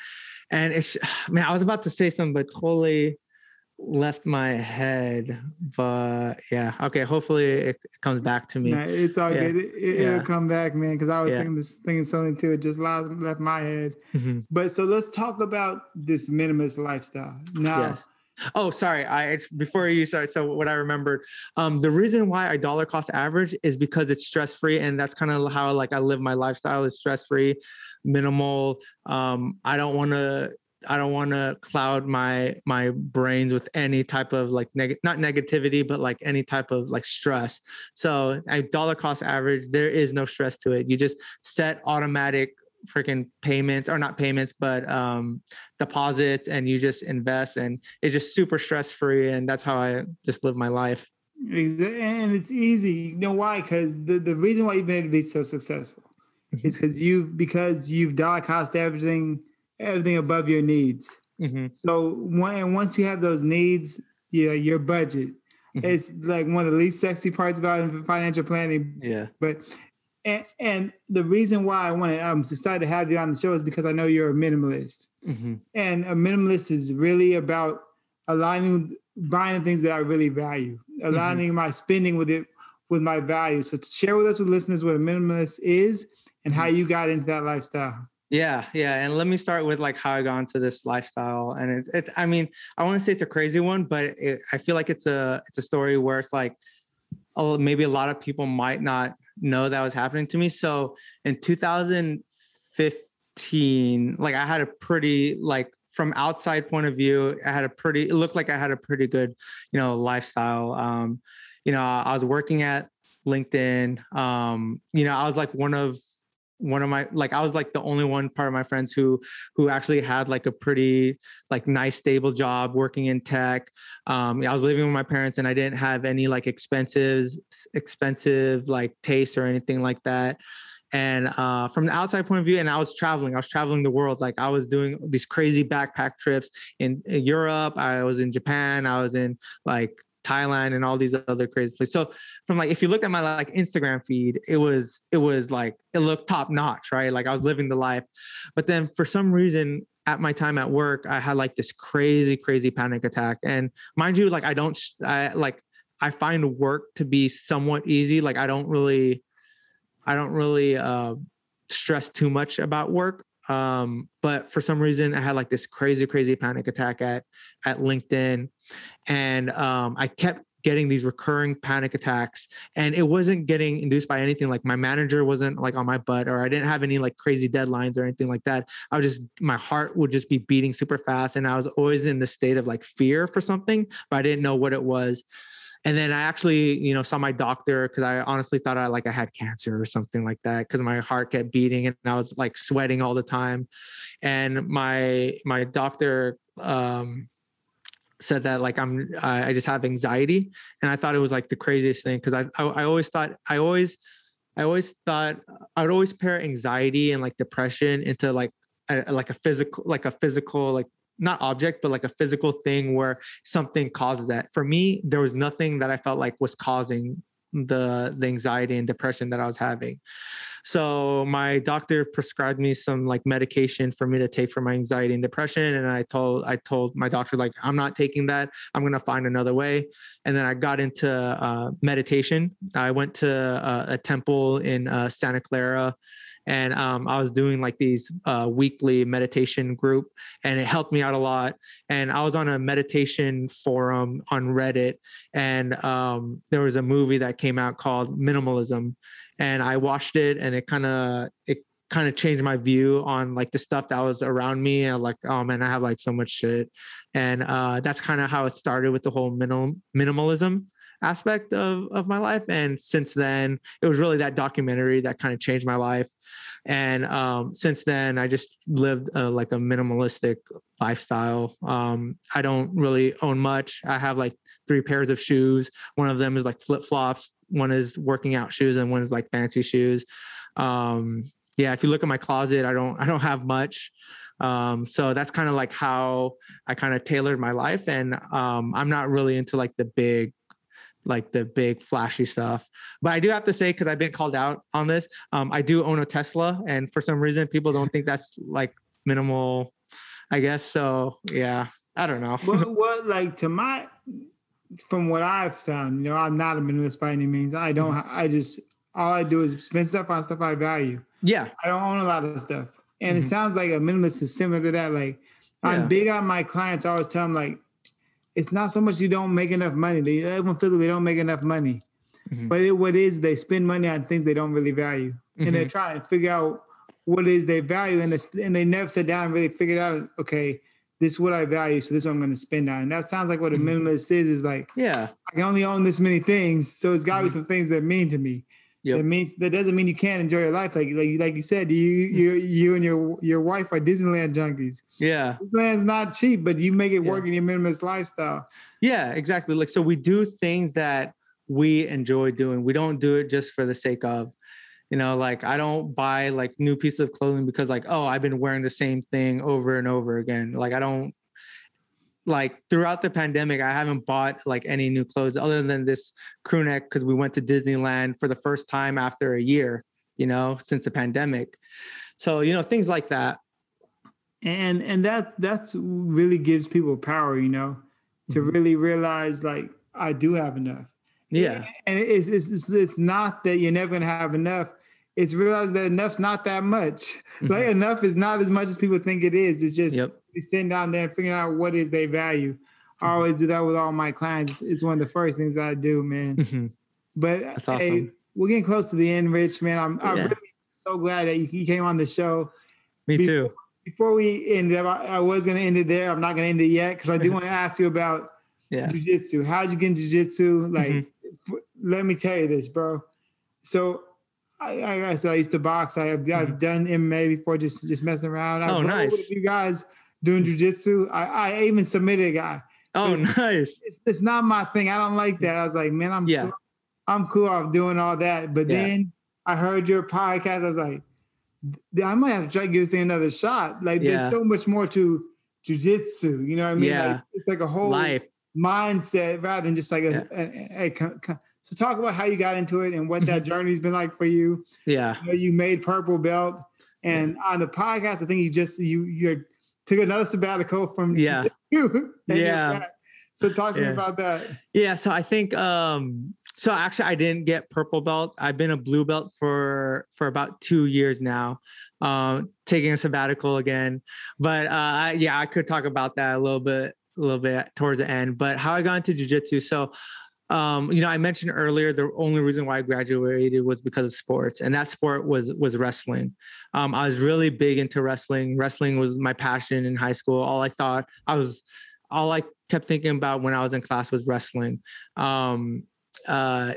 And it's man, I was about to say something, but totally left my head, but yeah, okay. Hopefully it comes back to me. Nah, it's all yeah. good. It, will yeah. come back, man. Because I was yeah. thinking this thinking something too. It just left, left my head. Mm-hmm. But so let's talk about this minimalist lifestyle now. Yes. Oh, sorry. I it's before you start. So what I remembered, um, the reason why I dollar cost average is because it's stress free, and that's kind of how like I live my lifestyle is stress free, minimal. Um, I don't want to I don't want to cloud my my brains with any type of like neg- not negativity, but like any type of like stress. So I dollar cost average, there is no stress to it. You just set automatic freaking payments or not payments, but um deposits and you just invest and it's just super stress free. And that's how I just live my life. And it's easy. You know why? Because the, the reason why you've been able to be so successful mm-hmm. is because you've because you've dollar cost averaging everything above your needs. Mm-hmm. So when, once you have those needs, yeah, your budget. Mm-hmm. It's like one of the least sexy parts about financial planning. Yeah. But and, and the reason why I want to I'm excited to have you on the show is because I know you're a minimalist. Mm-hmm. And a minimalist is really about aligning buying the things that I really value, aligning mm-hmm. my spending with it with my values. So to share with us with listeners what a minimalist is and how mm-hmm. you got into that lifestyle. Yeah, yeah, and let me start with like how I got into this lifestyle, and it's, it, I mean, I want to say it's a crazy one, but it, I feel like it's a it's a story where it's like, maybe a lot of people might not know that was happening to me. So in 2015, like I had a pretty like from outside point of view, I had a pretty it looked like I had a pretty good, you know, lifestyle. Um, you know, I was working at LinkedIn. Um, you know, I was like one of one of my like I was like the only one part of my friends who who actually had like a pretty like nice stable job working in tech. Um, I was living with my parents and I didn't have any like expenses expensive like tastes or anything like that. And uh, from the outside point of view, and I was traveling, I was traveling the world. Like I was doing these crazy backpack trips in, in Europe. I was in Japan. I was in like Thailand and all these other crazy places. So from like if you look at my like Instagram feed, it was it was like it looked top notch, right? Like I was living the life. But then for some reason at my time at work, I had like this crazy crazy panic attack. And mind you, like I don't I like I find work to be somewhat easy. Like I don't really I don't really uh stress too much about work. Um, but for some reason I had like this crazy, crazy panic attack at at LinkedIn. And um, I kept getting these recurring panic attacks. And it wasn't getting induced by anything. Like my manager wasn't like on my butt or i didn't have any like crazy deadlines or anything like that. I was just my heart would just be beating super fast. And i was always in the state of like fear for something but i didn't know what it was and then i actually you know saw my doctor because i honestly thought i like i had cancer or something like that because my heart kept beating and i was like sweating all the time. And my my doctor um said that like I'm I just have anxiety. And I thought it was like the craziest thing because I, I, I always thought I always I always thought I would always pair anxiety and like depression into like a, like a physical like a physical like not object but like a physical thing where something causes that for me there was nothing that I felt like was causing the the anxiety and depression that I was having. So my doctor prescribed me some like medication for me to take for my anxiety and depression and I told I told my doctor like I'm not taking that. I'm going to find another way. And then I got into uh, meditation. I went to uh, a temple in uh, Santa Clara and um, I was doing like these uh, weekly meditation group, and it helped me out a lot. And I was on a meditation forum on Reddit, and um, there was a movie that came out called Minimalism, and I watched it, and it kind of it kind of changed my view on like the stuff that was around me and like oh man i have like so much shit and uh that's kind of how it started with the whole minimal minimalism aspect of of my life and since then it was really that documentary that kind of changed my life and um, since then i just lived uh, like a minimalistic lifestyle. Um, i don't really own much. I have like three pairs of shoes. One of them is like flip-flops. One is working out shoes and one is like fancy shoes. Um, yeah if you look at my closet i don't i don't have much. Um, so that's kind of like how i kind of tailored my life and um, i'm not really into like the big like the big flashy stuff. But I do have to say, because I've been called out on this, um, I do own a Tesla, and for some reason, people don't think that's like minimal. I guess so. Yeah, I don't know. what, what like to my from what I've found, you know, I'm not a minimalist by any means. I don't. Mm-hmm. I just all I do is spend stuff on stuff I value. Yeah, I don't own a lot of stuff, and mm-hmm. it sounds like a minimalist is similar to that. Like I'm big on my clients. I always tell them like it's not so much you don't make enough money. They everyone feels like they don't make enough money. Mm-hmm. But it, what is they spend money on things they don't really value, mm-hmm. and they're trying to figure out what is they value, and and they never sit down and really figured out. Okay, this is what I value, so this is what I'm going to spend on. And that sounds like what a mm-hmm. minimalist is. Is like, yeah, I can only own this many things, so it's got to be mm-hmm. some things that mean to me. Yep. That means that doesn't mean you can't enjoy your life. Like like like you said, you you hmm. you and your your wife are Disneyland junkies. Yeah, Disneyland's not cheap, but you make it yeah. work in your minimalist lifestyle. Yeah, exactly. Like so, we do things that we enjoy doing. We don't do it just for the sake of, you know, like I don't buy like new pieces of clothing because like oh I've been wearing the same thing over and over again. Like I don't like throughout the pandemic, I haven't bought like any new clothes other than this crew neck because we went to Disneyland for the first time after a year, you know, since the pandemic. So, you know, things like that. And and that that's really gives people power, you know, to mm-hmm. really realize like I do have enough. Yeah. And it's it's it's not that you're never gonna have enough. It's realizing that enough's not that much. Mm-hmm. Like enough is not as much as people think it is. It's just yep sitting down there and figuring out what is their value. I mm-hmm. always do that with all my clients. It's one of the first things I do, man. Mm-hmm. But awesome. hey, we're getting close to the end, Rich, man. I'm, I'm really so glad that you came on the show. Me before, too. Before we end up, I, I was going to end it there. I'm not going to end it yet because I do want to ask you about yeah. jujitsu. How'd you get into jujitsu? Like, mm-hmm. f- let me tell you this, bro. So I, I, I said I used to box. I have I've Mhm. done MMA before, just just messing around. I Oh, nice. With you guys doing jujitsu. I, I even submitted a guy. Oh, nice. It's, it's not my thing. I don't like that. I was like, man, I'm Yeah. cool. I'm cool off doing all that. But Yeah. then I heard your podcast. I was like, I might have to try to give this thing another shot. Like Yeah. there's so much more to jujitsu. You know what I mean? Yeah. Like, it's like a whole Life. mindset rather than just like a, a- a- co- so talk about how you got into it and what that Mm-hmm. journey's been like for you. Yeah. You, know, you made purple belt, and on the podcast, I think you just you you took another sabbatical from Yeah. Yeah. So talk to me about that. Yeah, so I think um so actually I didn't get purple belt. I've been a blue belt for for about 2 years now. Um taking a sabbatical again. But uh I, yeah, I could talk about that a little bit a little bit towards the end. But how I got into jiu-jitsu. So um you know, I mentioned earlier the only reason why I graduated was because of sports and that sport was was wrestling. Um I was really big into wrestling. Wrestling was my passion in high school. All I thought I was all I kept thinking about when I was in class was wrestling. Um, uh,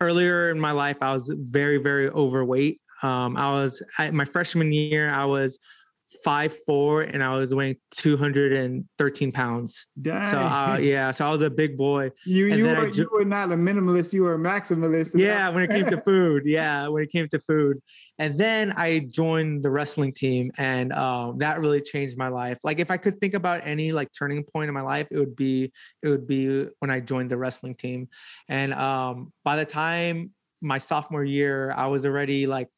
earlier in my life, I was very, very overweight. Um, I was I, my freshman year, I was five four and I was weighing 213 pounds. Dang. So uh, yeah, so I was a big boy. you and you were ju- you were not a minimalist, you were a maximalist. Yeah, when it came to food. Yeah, when it came to food. And then I joined the wrestling team, and um, that really changed my life. Like, if I could think about any like turning point in my life, it would be it would be when I joined the wrestling team. And um, by the time my sophomore year, I was already like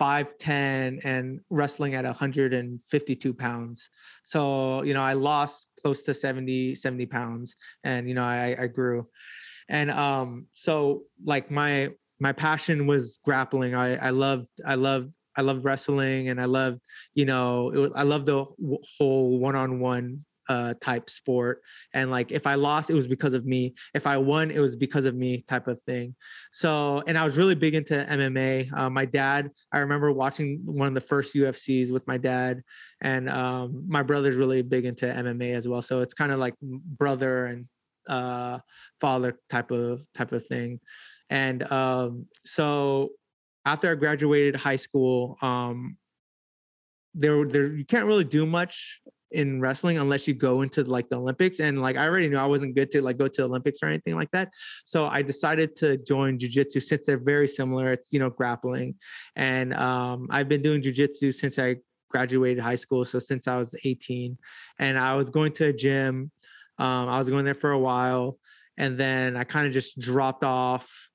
5'10 and wrestling at 152 pounds. So, you know, I lost close to 70, 70 pounds and, you know, I, I grew. And um, so like my my passion was grappling. I I loved I loved I loved wrestling and I loved, you know, was, I loved the whole one-on-one uh type sport. And like if i lost it was because of me. If i won it was because of me type of thing. So and i was really big into mma uh, my dad i remember watching one of the first ufcs with my dad. And um my brother's really big into mma as well. So it's kind of like brother and uh father type of type of thing. And um so after i graduated high school um there there you can't really do much in wrestling unless you go into like the olympics and like i already knew i wasn't good to like go to the olympics or anything like that. So i decided to join jiu-jitsu since they're very similar it's you know grappling. And um i've been doing jiu-jitsu since i graduated high school so since i was 18 and i was going to a gym um, I was going there for a while, and then I kind of just dropped off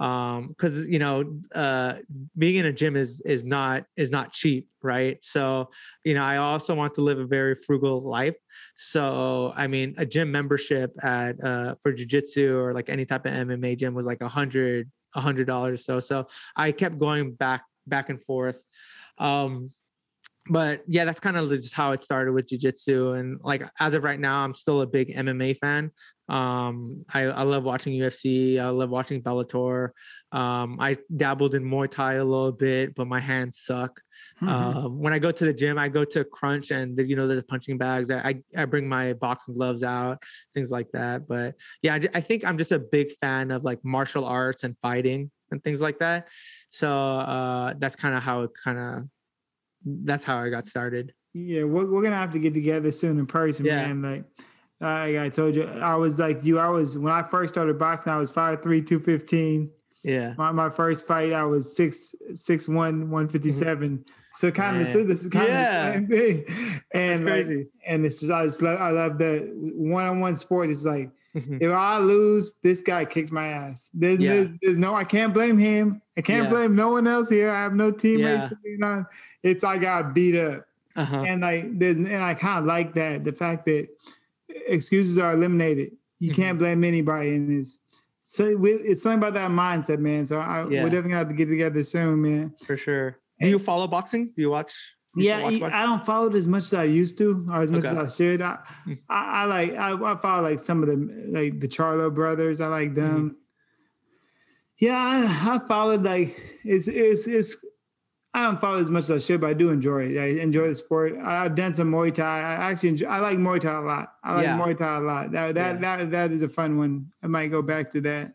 because you know uh, being in a gym is is not is not cheap, right? So you know I also want to live a very frugal life. So I mean, a gym membership at uh, for jujitsu or like any type of MMA gym was like a hundred a hundred dollars. So so I kept going back back and forth. Um, but yeah, that's kind of just how it started with jujitsu. And like as of right now, I'm still a big MMA fan. Um, I, I love watching UFC. I love watching Bellator. Um, I dabbled in Muay Thai a little bit, but my hands suck. Mhm. Um, when I go to the gym, I go to Crunch and you know there's punching bags. I I bring my boxing gloves out, things like that. But yeah, I, I think I'm just a big fan of like martial arts and fighting and things like that. So uh, that's kind of how it kind of that's how I got started. Yeah, we're, we're gonna have to get together soon in person, Yeah. man. Like, like I told you, I was like you. I was when I first started boxing, I was 5'3", 215. Yeah. My, my first fight, I was six six one one fifty mm-hmm. seven. So kind of Man. this is kind Yeah. of the same thing. And like, crazy. and it's just I just love I love that one on one sport. Is like Mhm. if I lose, this guy kicked my ass. There's, Yeah. there's, there's no I can't blame him. I can't Yeah. blame no one else here. I have no teammates Yeah. to be on. It's I got beat up Uh-huh. and like there's and I kind of like that the fact that excuses are eliminated. You Mm-hmm. can't blame anybody in this. So we, it's something about that mindset, man. So I, Yeah. we're definitely gonna have to get together soon, man. For sure. Do you follow boxing? Do you watch? Yeah, I- don't follow it as much as I used to, or as much Okay. as I should. I, Mm. I, I like I, I follow like some of the like the Charlo brothers. I like Mm-hmm. them. Yeah, I, I followed like it's it's it's. I don't follow as much as I should, but I do enjoy it. I enjoy the sport. I- I've done some Muay Thai. I actually enjoy, I like Muay Thai a lot. I like Yeah. Muay Thai a lot. That that, Yeah. that that is a fun one. I might go back to that.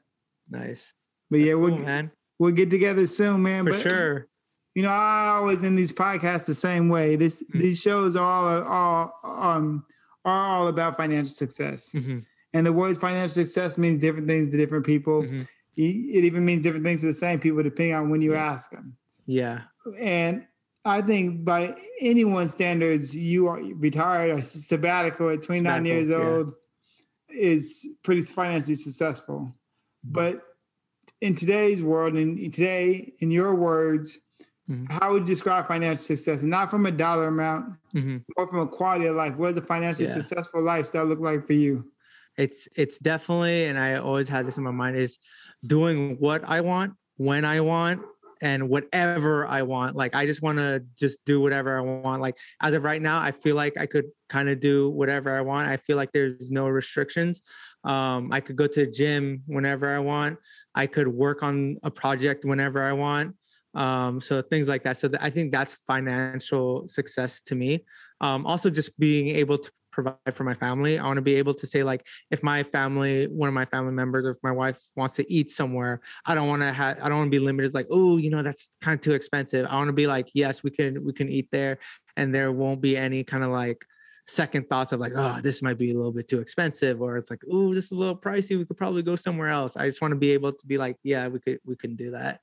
Nice. But yeah, Cool, we'll man. we'll get together soon, man. For but, sure. You know, I always in these podcasts the same way. This Mm-hmm. these shows are all all um are all about financial success. hmm And the words financial success means different things to different people. hmm It even means different things to the same people depending on when you ask them. Yeah. And I think by anyone's standards, you are retired or sabbatical at 29 Sabbatical, years yeah. old is pretty financially successful. Mm-hmm. But in today's world, and today, in your words, Mhm. how would you describe financial success? Not from a dollar amount, hmm or from a quality of life. What does a financially Yeah. successful lifestyle look like for you? it's it's definitely and i always had this in my mind is doing what i want when i want and whatever i want like i just want to just do whatever i want like as of right now i feel like i could kind of do whatever i want i feel like there's no restrictions um, i could go to the gym whenever i want i could work on a project whenever i want um, so things like that. So th- i think that's financial success to me. Um, also just being able to provide for my family. I want to be able to say like if my family one of my family members or if my wife wants to eat somewhere i don't want to have i don't want to be limited like oh you know that's kind of too expensive. I want to be like yes we can we can eat there. And there won't be any kind of like second thoughts of like oh this might be a little bit too expensive or it's like oh this is a little pricey. We could probably go somewhere else. I just want to be able to be like yeah we could we can do that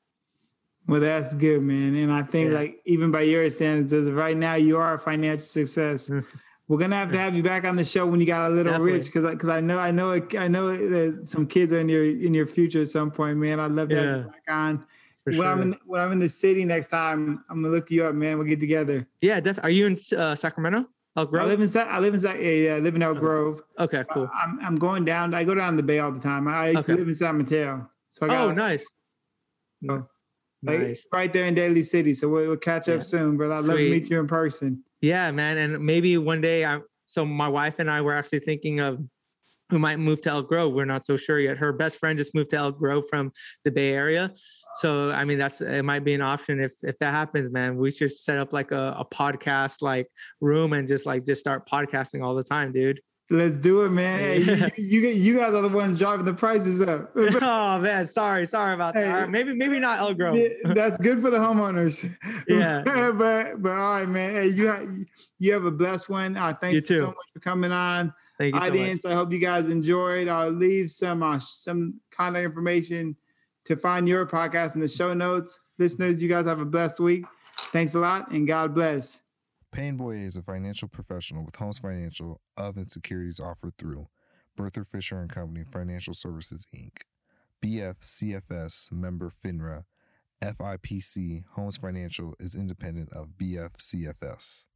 Well, that's good, man. And I think Yeah. like even by your standards, as of right now, you are a financial success. We're gonna have to have you back on the show when you got a little Definitely. rich, because because I know I know I know that some kids are in your in your future at some point, man. I'd love to have you back on. for when sure I'm in when I'm in the city next time, I'm gonna look you up, man. We'll get together. yeah def- are you in uh, sacramento elk I grove live in Sa- I live in yeah, yeah, I live in Elk Okay. Grove. okay cool I'm I'm going down. I go down the Bay all the time. I used to Okay. live in San Mateo, so I got oh nice Oh, like, right there in Daly City. So we'll, we'll catch up Yeah. soon, brother. I'd love to meet you in person. Yeah, man. And maybe one day I'm so my wife and I were actually thinking of we might move to Elk Grove. We're not so sure yet. Her best friend just moved to Elk Grove from the Bay Area. So I mean that's it might be an option if if that happens, man. We should set up like a, a podcast like room and just like just start podcasting all the time, dude. Let's do it, man. Hey, you, you, you you guys are the ones driving the prices up. oh man, sorry, sorry about that. Hey. Maybe maybe not Elk Grove. That's good for the homeowners. Yeah. but but all right, man. Hey, you have you have a blessed one. Uh, thanks You too. so much for coming on. Thank you so much. Audience, I hope you guys enjoyed. I'll leave some uh, some contact information to find your podcast in the show notes. Listeners, you guys have a blessed week. Thanks a lot and God bless. Peyton is a financial professional with Homes Financial of and securities offered through Berthel Fisher and Company Financial Services Inc. BFCFS member FINRA. SIPC Homes Financial is independent of BFCFS.